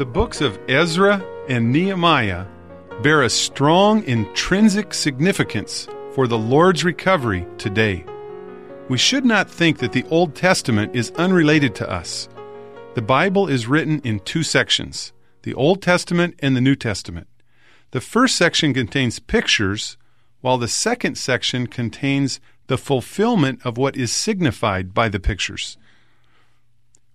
The books of Ezra and Nehemiah bear a strong intrinsic significance for the Lord's recovery today. We should not think that the Old Testament is unrelated to us. The Bible is written in two sections the Old Testament and the New Testament. The first section contains pictures, while the second section contains the fulfillment of what is signified by the pictures.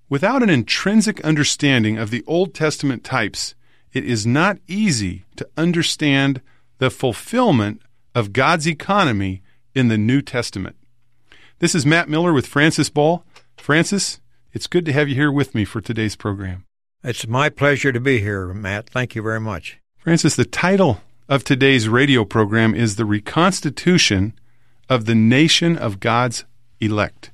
Without an intrinsic understanding of the Old Testament types, it is not easy to understand the fulfillment of God's economy in the New Testament. This is Matt Miller with Francis Ball. Francis, it's good to have you here with me for today's program. It's my pleasure to be here, Matt. Thank you very much. Francis, the title of today's radio program is The Reconstitution of the Nation of God's Elect.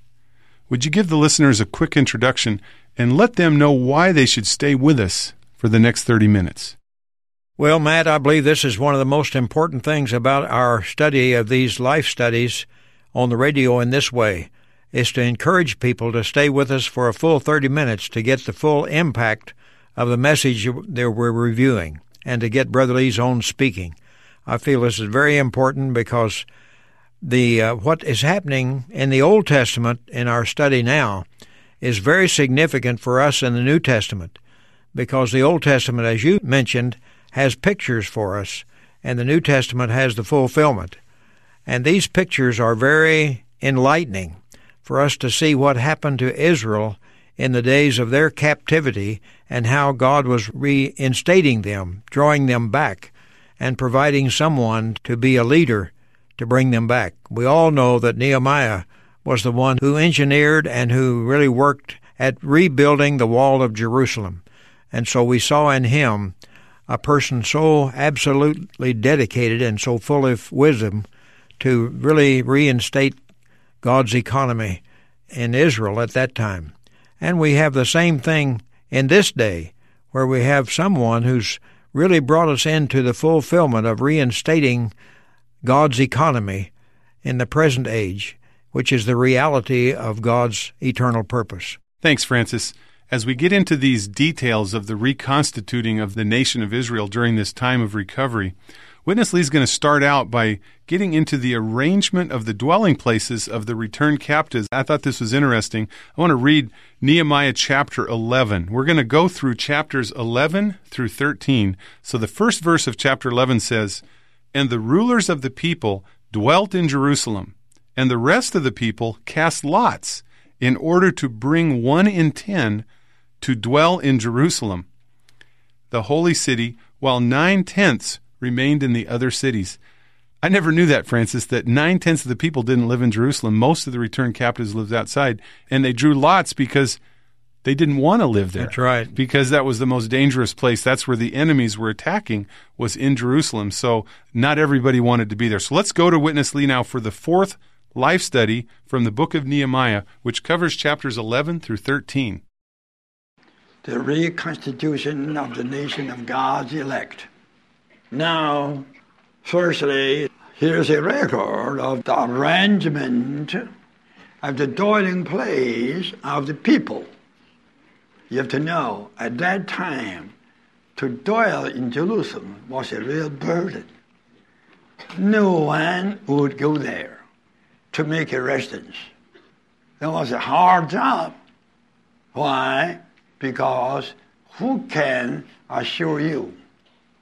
Would you give the listeners a quick introduction and let them know why they should stay with us for the next 30 minutes? Well, Matt, I believe this is one of the most important things about our study of these life studies on the radio in this way is to encourage people to stay with us for a full 30 minutes to get the full impact of the message that we're reviewing and to get Brother Lee's own speaking. I feel this is very important because the uh, what is happening in the Old Testament in our study now is very significant for us in the New Testament because the Old Testament, as you mentioned, has pictures for us, and the New Testament has the fulfillment. And these pictures are very enlightening for us to see what happened to Israel in the days of their captivity and how God was reinstating them, drawing them back, and providing someone to be a leader to bring them back. We all know that Nehemiah was the one who engineered and who really worked at rebuilding the wall of Jerusalem. And so we saw in him a person so absolutely dedicated and so full of wisdom to really reinstate God's economy in Israel at that time. And we have the same thing in this day, where we have someone who's really brought us into the fulfillment of reinstating God's economy in the present age, which is the reality of God's eternal purpose. Thanks, Francis. As we get into these details of the reconstituting of the nation of Israel during this time of recovery, Witness Lee is going to start out by getting into the arrangement of the dwelling places of the returned captives. I thought this was interesting. I want to read Nehemiah chapter 11. We're going to go through chapters 11 through 13. So the first verse of chapter 11 says, And the rulers of the people dwelt in Jerusalem, and the rest of the people cast lots in order to bring one in ten to dwell in Jerusalem, the holy city, while nine tenths remained in the other cities. I never knew that, Francis, that nine tenths of the people didn't live in Jerusalem. Most of the returned captives lived outside. And they drew lots because they didn't want to live there. That's right. Because that was the most dangerous place. That's where the enemies were attacking, was in Jerusalem. So not everybody wanted to be there. So let's go to Witness Lee now for the fourth life study from the book of Nehemiah, which covers chapters 11 through 13. The reconstitution of the nation of God's elect. Now, firstly, here's a record of the arrangement of the dwelling place of the people. You have to know, at that time, to dwell in Jerusalem was a real burden. No one would go there to make a residence. It was a hard job. Why? Because who can assure you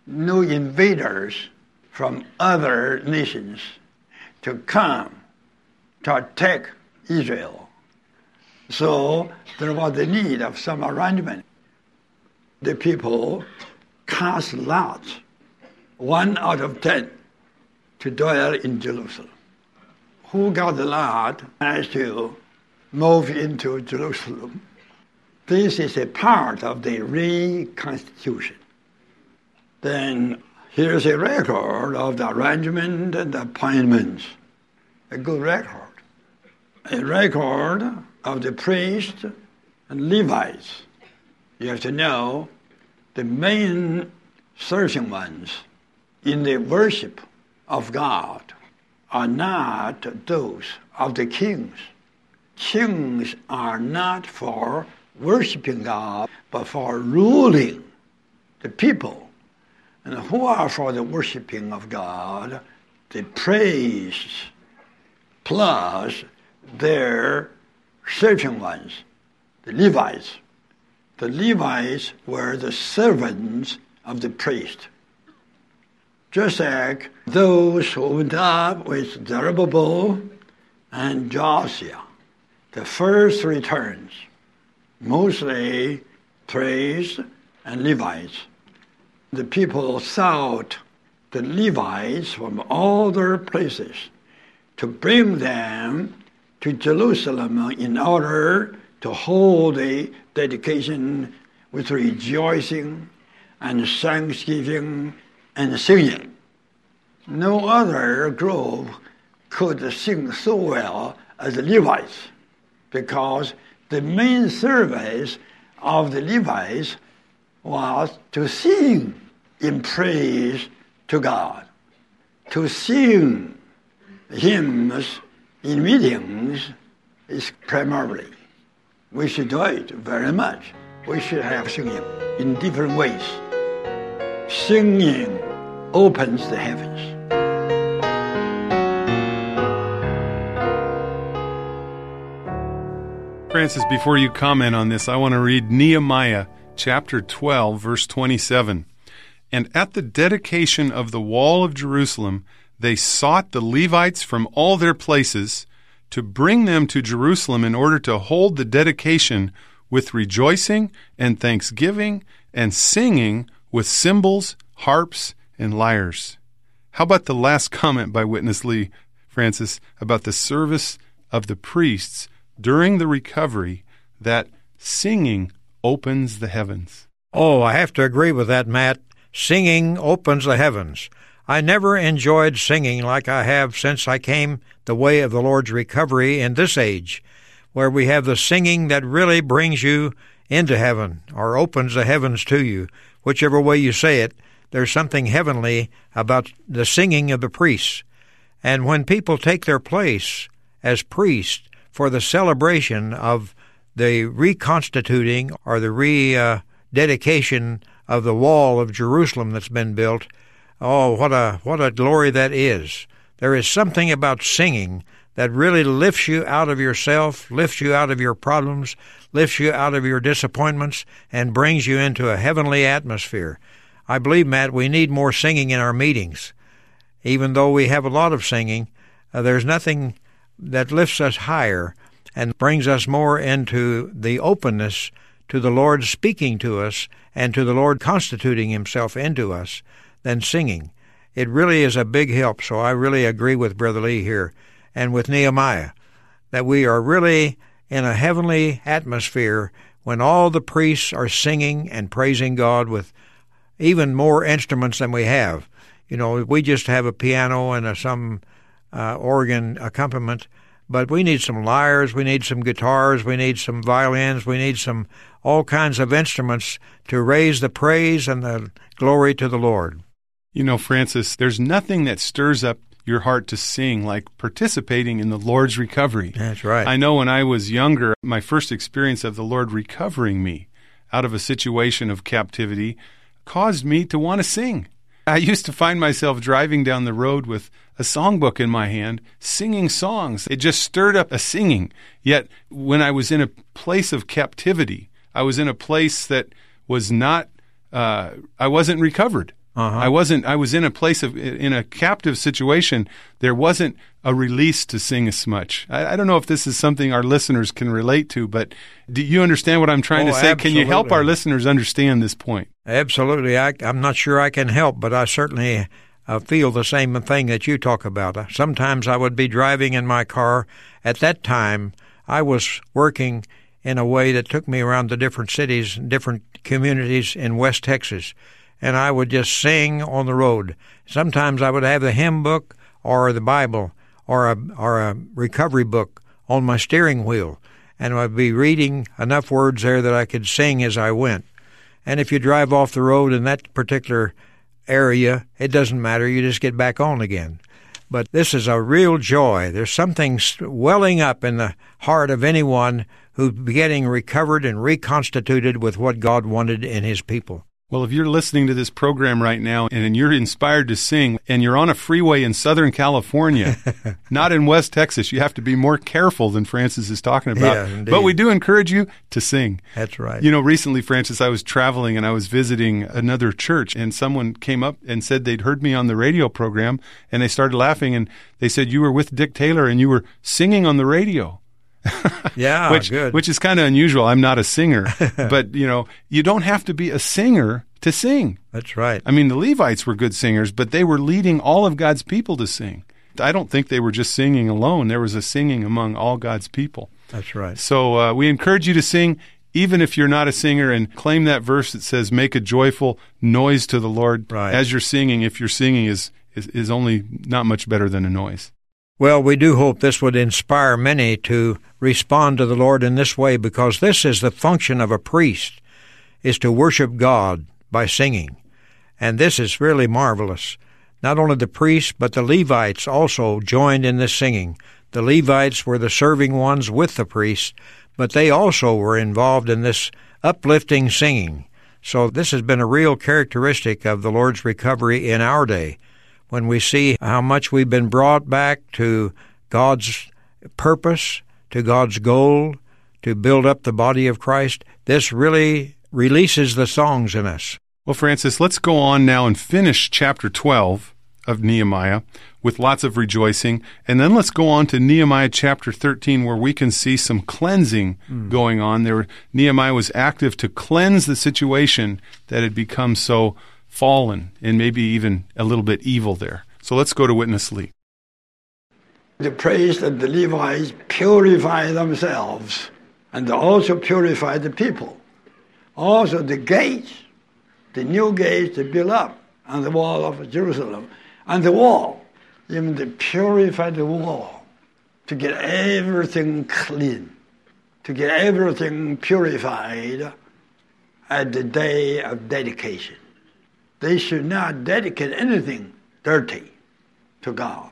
no invaders from other nations to come to attack Israel. So there was the need of some arrangement. The people cast lots, one out of ten, to dwell in Jerusalem. Who got the lot has to move into Jerusalem This is a part of the reconstitution. Then here's a record of the arrangement and the appointments. A good record. A record of the priests and Levites. You have to know the main certain ones in the worship of God are not those of the kings. Kings are not for worshiping God, but for ruling the people. And who are for the worshiping of God? The priests plus their certain ones, the Levites. The Levites were the servants of the priest. Just like those who went up with Zerubbabel and Joshua, the first returns, mostly priests and Levites. The people sought the Levites from all their places to bring them to Jerusalem in order to hold a dedication with rejoicing and thanksgiving and singing. No other group could sing so well as the Levites because the main service of the Levites was to sing in praise to God, to sing hymns in meetings is primarily. We should do it very much. We should have singing in different ways. Singing opens the heavens. Francis, before you comment on this, I want to read Nehemiah chapter 12, verse 27. And at the dedication of the wall of Jerusalem, they sought the Levites from all their places to bring them to Jerusalem in order to hold the dedication with rejoicing and thanksgiving and singing with cymbals, harps, and lyres. How about the last comment by Witness Lee, Francis, about the service of the priests during the recovery that singing opens the heavens? Oh, I have to agree with that, Matt. Singing opens the heavens. I never enjoyed singing like I have since I came the way of the Lord's recovery in this age, where we have the singing that really brings you into heaven or opens the heavens to you. Whichever way you say it, there's something heavenly about the singing of the priests. And when people take their place as priests for the celebration of the reconstituting or the rededication uh, of the wall of Jerusalem that's been built, Oh, what a what a glory that is. There is something about singing that really lifts you out of yourself, lifts you out of your problems, lifts you out of your disappointments, and brings you into a heavenly atmosphere. I believe, Matt, we need more singing in our meetings. Even though we have a lot of singing, uh, there's nothing that lifts us higher and brings us more into the openness to the Lord speaking to us and to the Lord constituting Himself into us than singing. It really is a big help, so I really agree with Brother Lee here and with Nehemiah that we are really in a heavenly atmosphere when all the priests are singing and praising God with even more instruments than we have. You know, we just have a piano and a, some uh, organ accompaniment, but we need some lyres, we need some guitars, we need some violins, we need some all kinds of instruments to raise the praise and the glory to the Lord. You know, Francis, there's nothing that stirs up your heart to sing like participating in the Lord's recovery. That's right. I know when I was younger, my first experience of the Lord recovering me out of a situation of captivity caused me to want to sing. I used to find myself driving down the road with a songbook in my hand, singing songs. It just stirred up a singing. Yet, when I was in a place of captivity, I was in a place that was not, uh, I wasn't recovered. Uh-huh. I wasn't. I was in a place of in a captive situation. There wasn't a release to sing as much. I, I, don't know if this is something our listeners can relate to, but do you understand what I'm trying oh, to say? Absolutely. Can you help our listeners understand this point? Absolutely. I, am not sure I can help, but I certainly uh, feel the same thing that you talk about. Uh, sometimes I would be driving in my car. At that time, I was working in a way that took me around the different cities and different communities in West Texas. And I would just sing on the road. Sometimes I would have the hymn book or the Bible or a, or a recovery book on my steering wheel. And I'd be reading enough words there that I could sing as I went. And if you drive off the road in that particular area, it doesn't matter. You just get back on again. But this is a real joy. There's something welling up in the heart of anyone who's getting recovered and reconstituted with what God wanted in His people. Well, if you're listening to this program right now and you're inspired to sing and you're on a freeway in Southern California, not in West Texas, you have to be more careful than Francis is talking about. Yeah, but we do encourage you to sing. That's right. You know, recently, Francis, I was traveling and I was visiting another church and someone came up and said they'd heard me on the radio program and they started laughing and they said, You were with Dick Taylor and you were singing on the radio. yeah, which, good. Which is kind of unusual. I'm not a singer, but you know, you don't have to be a singer to sing. That's right. I mean, the Levites were good singers, but they were leading all of God's people to sing. I don't think they were just singing alone. There was a singing among all God's people. That's right. So uh, we encourage you to sing, even if you're not a singer, and claim that verse that says, "Make a joyful noise to the Lord." Right. As you're singing, if your singing is, is is only not much better than a noise. Well, we do hope this would inspire many to respond to the Lord in this way because this is the function of a priest is to worship God by singing. And this is really marvelous. Not only the priests, but the Levites also joined in this singing. The Levites were the serving ones with the priests, but they also were involved in this uplifting singing. So this has been a real characteristic of the Lord's recovery in our day when we see how much we've been brought back to God's purpose, to God's goal, to build up the body of Christ, this really releases the songs in us. Well, Francis, let's go on now and finish chapter 12 of Nehemiah with lots of rejoicing. And then let's go on to Nehemiah chapter 13, where we can see some cleansing mm. going on. There, Nehemiah was active to cleanse the situation that had become so fallen and maybe even a little bit evil there. So let's go to Witness Lee. The priests and the Levites purify themselves and also purify the people. Also, the gates, the new gates they build up on the wall of Jerusalem, and the wall, even they purify the wall to get everything clean, to get everything purified at the day of dedication they should not dedicate anything dirty to God.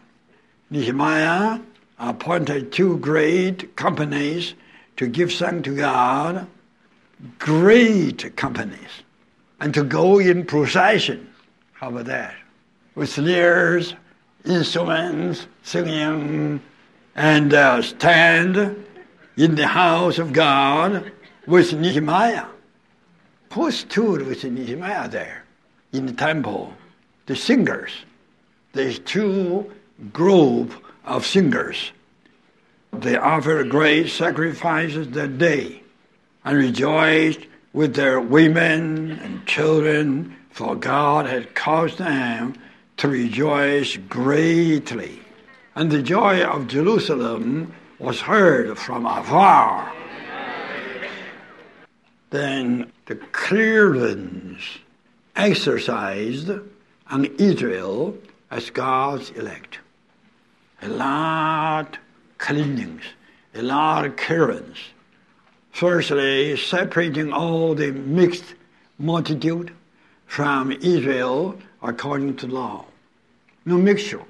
Nehemiah appointed two great companies to give thanks to God, great companies, and to go in procession. How about that? With lyres, instruments, singing, and uh, stand in the house of God with Nehemiah. Who stood with Nehemiah there? In the temple, the singers. There's two group of singers. They offered great sacrifices that day and rejoiced with their women and children, for God had caused them to rejoice greatly. And the joy of Jerusalem was heard from afar. Then the clearance exercised on Israel as God's elect. A lot cleanings, a lot of clearance. Firstly, separating all the mixed multitude from Israel according to law. No mixture,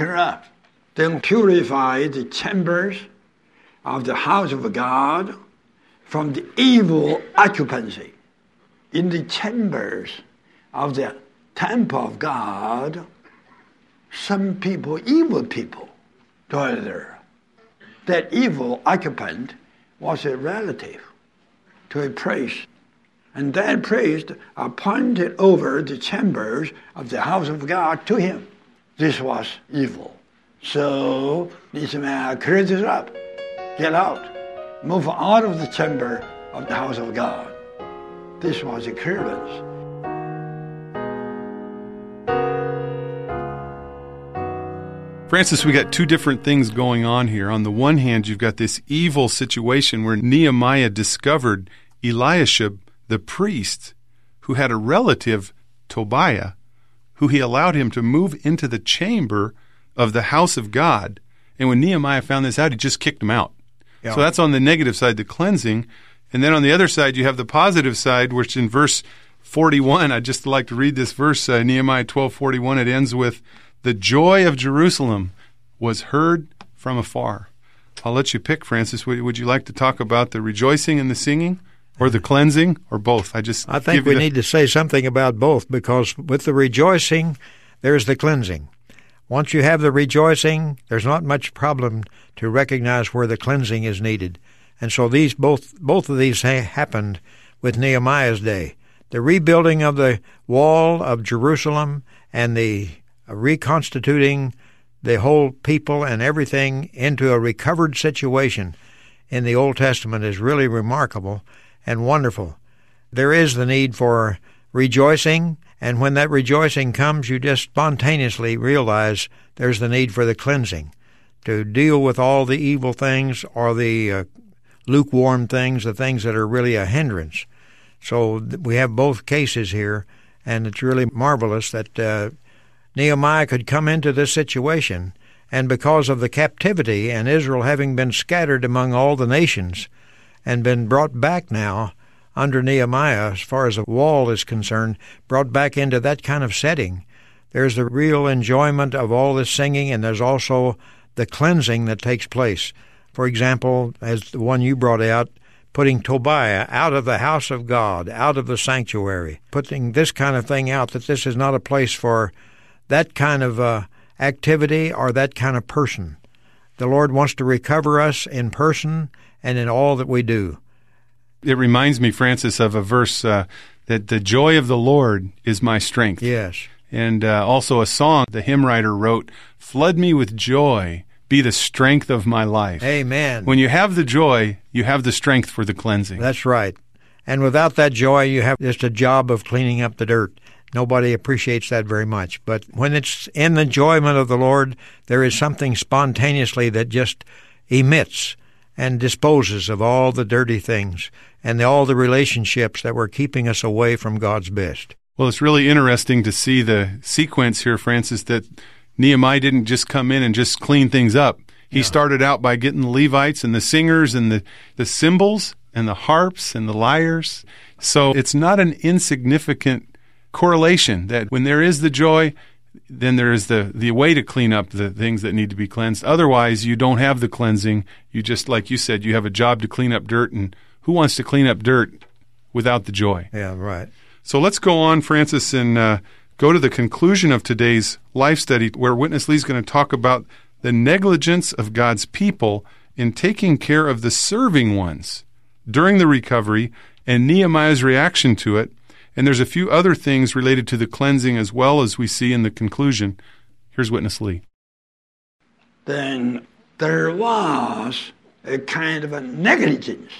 up. Then purify the chambers of the house of God from the evil occupancy. In the chambers of the temple of God, some people, evil people, dwell there. That evil occupant was a relative to a priest. And that priest appointed over the chambers of the house of God to him. This was evil. So cleared this up. Get out. Move out of the chamber of the house of God. This was a clearance. Francis, we got two different things going on here. On the one hand, you've got this evil situation where Nehemiah discovered Eliashib, the priest, who had a relative, Tobiah, who he allowed him to move into the chamber of the house of God. And when Nehemiah found this out, he just kicked him out. Yeah. So that's on the negative side, the cleansing. And then on the other side, you have the positive side, which in verse 41, I'd just like to read this verse, uh, Nehemiah 12 41. It ends with, The joy of Jerusalem was heard from afar. I'll let you pick, Francis. Would, would you like to talk about the rejoicing and the singing, or the cleansing, or both? I just I think we the- need to say something about both because with the rejoicing, there's the cleansing. Once you have the rejoicing, there's not much problem to recognize where the cleansing is needed. And so these both both of these ha- happened with Nehemiah's day. The rebuilding of the wall of Jerusalem and the reconstituting the whole people and everything into a recovered situation in the Old Testament is really remarkable and wonderful. There is the need for rejoicing, and when that rejoicing comes, you just spontaneously realize there's the need for the cleansing to deal with all the evil things or the uh, lukewarm things, the things that are really a hindrance. So we have both cases here, and it's really marvelous that uh, Nehemiah could come into this situation, and because of the captivity and Israel having been scattered among all the nations and been brought back now under Nehemiah, as far as the wall is concerned, brought back into that kind of setting, there's the real enjoyment of all this singing, and there's also the cleansing that takes place. For example, as the one you brought out, putting Tobiah out of the house of God, out of the sanctuary, putting this kind of thing out that this is not a place for that kind of uh, activity or that kind of person. The Lord wants to recover us in person and in all that we do. It reminds me, Francis, of a verse uh, that the joy of the Lord is my strength. Yes. And uh, also a song the hymn writer wrote, Flood me with joy, be the strength of my life. Amen. When you have the joy, you have the strength for the cleansing. That's right. And without that joy, you have just a job of cleaning up the dirt. Nobody appreciates that very much. But when it's in the enjoyment of the Lord, there is something spontaneously that just emits and disposes of all the dirty things and all the relationships that were keeping us away from God's best. Well, it's really interesting to see the sequence here, Francis, that Nehemiah didn't just come in and just clean things up. He started out by getting the Levites and the singers and the, the cymbals and the harps and the lyres. So it's not an insignificant correlation that when there is the joy, then there is the, the way to clean up the things that need to be cleansed. Otherwise, you don't have the cleansing. You just, like you said, you have a job to clean up dirt, and who wants to clean up dirt without the joy? Yeah, right. So let's go on, Francis, and uh, go to the conclusion of today's life study, where Witness Lee is going to talk about the negligence of God's people in taking care of the serving ones during the recovery and Nehemiah's reaction to it. And there's a few other things related to the cleansing as well as we see in the conclusion. Here's Witness Lee. then there was a kind of a negligence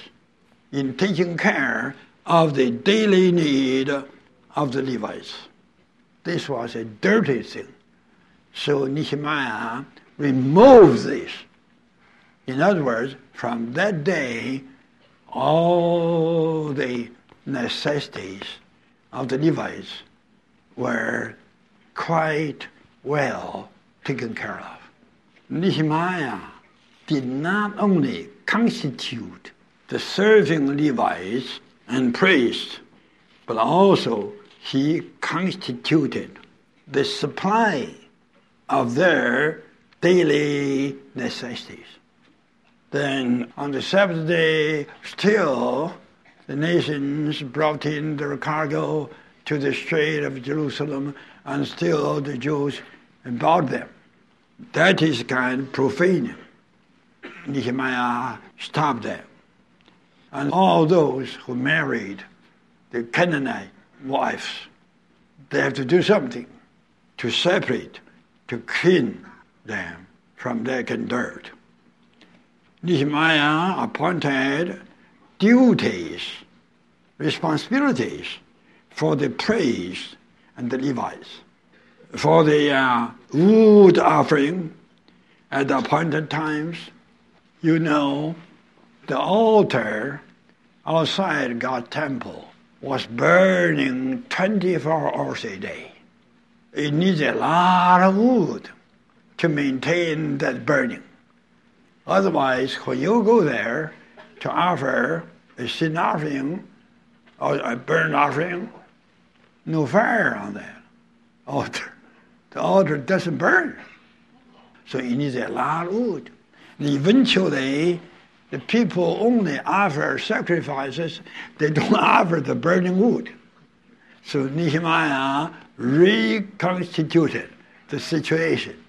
in taking care of the daily need of the Levites. This was a dirty thing. So Nehemiah removed this. In other words, from that day, all the necessities of the Levites were quite well taken care of. Nehemiah did not only constitute the serving Levites and priests, but also he constituted the supply of their daily necessities. Then on the seventh day, still the nations brought in their cargo to the Strait of Jerusalem, and still the Jews bought them. That is kind of profane. Nehemiah stopped them. And all those who married the Canaanite wives, they have to do something to separate, to clean them from their dirt. Nehemiah appointed duties, responsibilities for the priests and the Levites. For the uh, wood offering, At the appointed times, you know, the altar outside God's temple was burning 24 hours a day. It needs a lot of wood to maintain that burning. Otherwise, when you go there to offer a sin offering or uh, a burnt offering, no fire on that altar. The altar doesn't burn. So it needs a lot of wood. And eventually, the people only offer sacrifices, they don't offer the burning wood. So Nehemiah reconstituted the situation.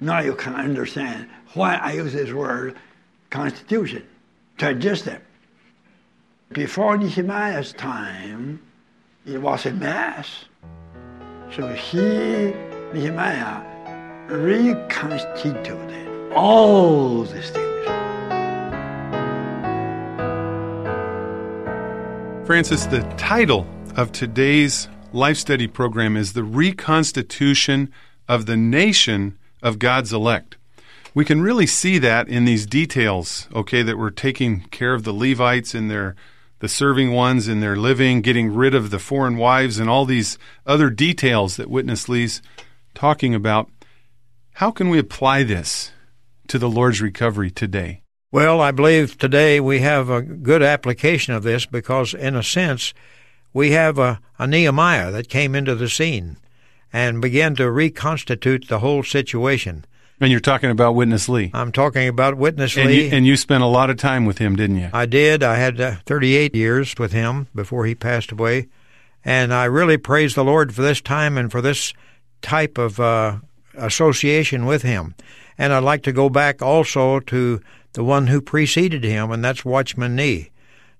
Now you can understand why I use this word constitution adjust them. Before Nehemiah's time, it was a mess. So he, Nehemiah, reconstituted all these things. Francis, the title of today's life study program is The Reconstitution of the Nation of God's Elect. We can really see that in these details, okay, that we're taking care of the Levites and their the serving ones in their living, getting rid of the foreign wives and all these other details that Witness Lee's talking about. How can we apply this to the Lord's recovery today? Well, I believe today we have a good application of this because, in a sense, we have a, a Nehemiah that came into the scene and began to reconstitute the whole situation. And you're talking about Witness Lee. I'm talking about Witness and Lee. You, and you spent a lot of time with him, didn't you? I did. I had uh, 38 years with him before he passed away. And I really praise the Lord for this time and for this type of uh, association with him. And I'd like to go back also to the one who preceded him, and that's Watchman Nee,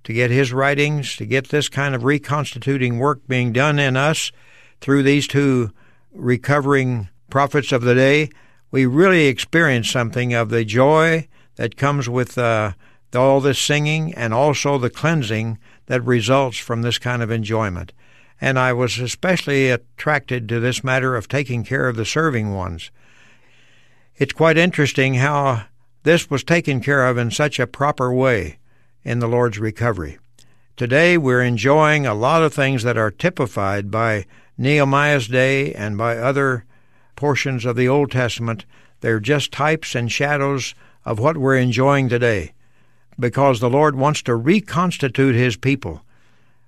to get his writings, to get this kind of reconstituting work being done in us through these two recovering prophets of the day. We really experience something of the joy that comes with uh, all this singing and also the cleansing that results from this kind of enjoyment. And I was especially attracted to this matter of taking care of the serving ones. It's quite interesting how this was taken care of in such a proper way in the Lord's recovery. Today we're enjoying a lot of things that are typified by Nehemiah's day and by other portions of the Old Testament. They're just types and shadows of what we're enjoying today because the Lord wants to reconstitute His people.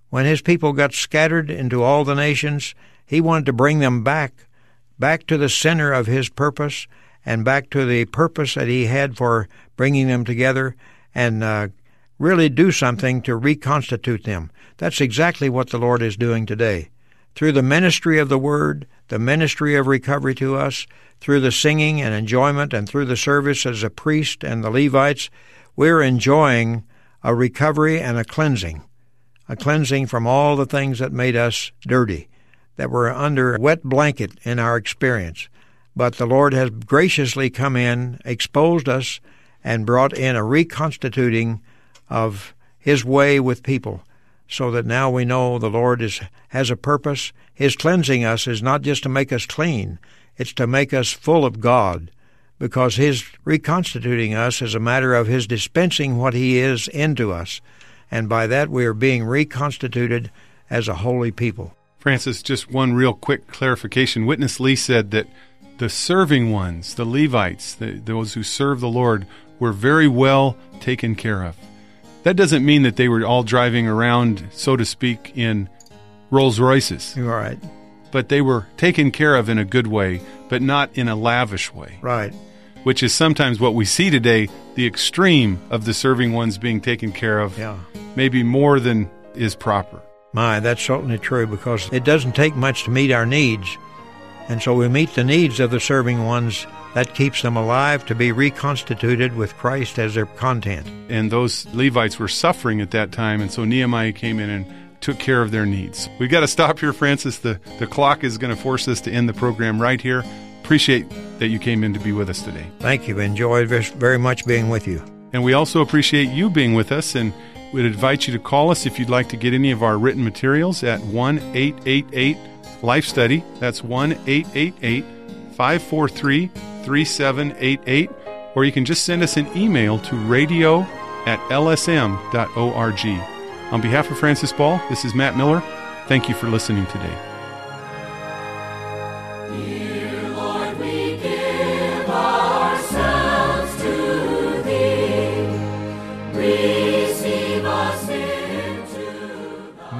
When His people got scattered into all the nations, He wanted to bring them back, back to the center of His purpose and back to the purpose that He had for bringing them together and uh, really do something to reconstitute them. That's exactly what the Lord is doing today. Through the ministry of the Word, the ministry of recovery to us, through the singing and enjoyment, and through the service as a priest and the Levites, we're enjoying a recovery and a cleansing, a cleansing from all the things that made us dirty, that were under a wet blanket in our experience. But the Lord has graciously come in, exposed us, and brought in a reconstituting of His way with people, so that now we know the Lord is, has a purpose. His cleansing us is not just to make us clean, it's to make us full of God, because His reconstituting us is a matter of His dispensing what He is into us, and by that we are being reconstituted as a holy people. Francis, just one real quick clarification. Witness Lee said that the serving ones, the Levites, the, those who serve the Lord, were very well taken care of. That doesn't mean that they were all driving around, so to speak, in Rolls Royces. Right. But they were taken care of in a good way, but not in a lavish way. Right. Which is sometimes what we see today the extreme of the serving ones being taken care of, Yeah. maybe more than is proper. My, that's certainly true because it doesn't take much to meet our needs. And so we meet the needs of the serving ones. That keeps them alive to be reconstituted with Christ as their content. And those Levites were suffering at that time, and so Nehemiah came in and took care of their needs. We've got to stop here, Francis. The, the clock is going to force us to end the program right here. Appreciate that you came in to be with us today. Thank you. Enjoyed very much being with you. And we also appreciate you being with us and we'd invite you to call us if you'd like to get any of our written materials at 1 888 Life Study. That's 1 888 543 3788, or you can just send us an email to radio at lsm.org. On behalf of Francis Ball, this is Matt Miller. Thank you for listening today.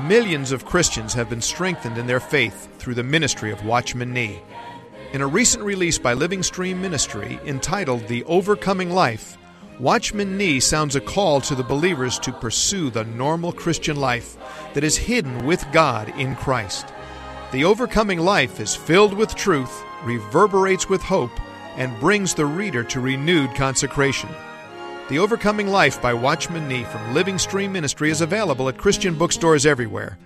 Millions of Christians have been strengthened in their faith through the ministry of Watchman Nee. In a recent release by Living Stream Ministry entitled The Overcoming Life, Watchman Nee sounds a call to the believers to pursue the normal Christian life that is hidden with God in Christ. The overcoming life is filled with truth, reverberates with hope, and brings the reader to renewed consecration. The Overcoming Life by Watchman Nee from Living Stream Ministry is available at Christian bookstores everywhere.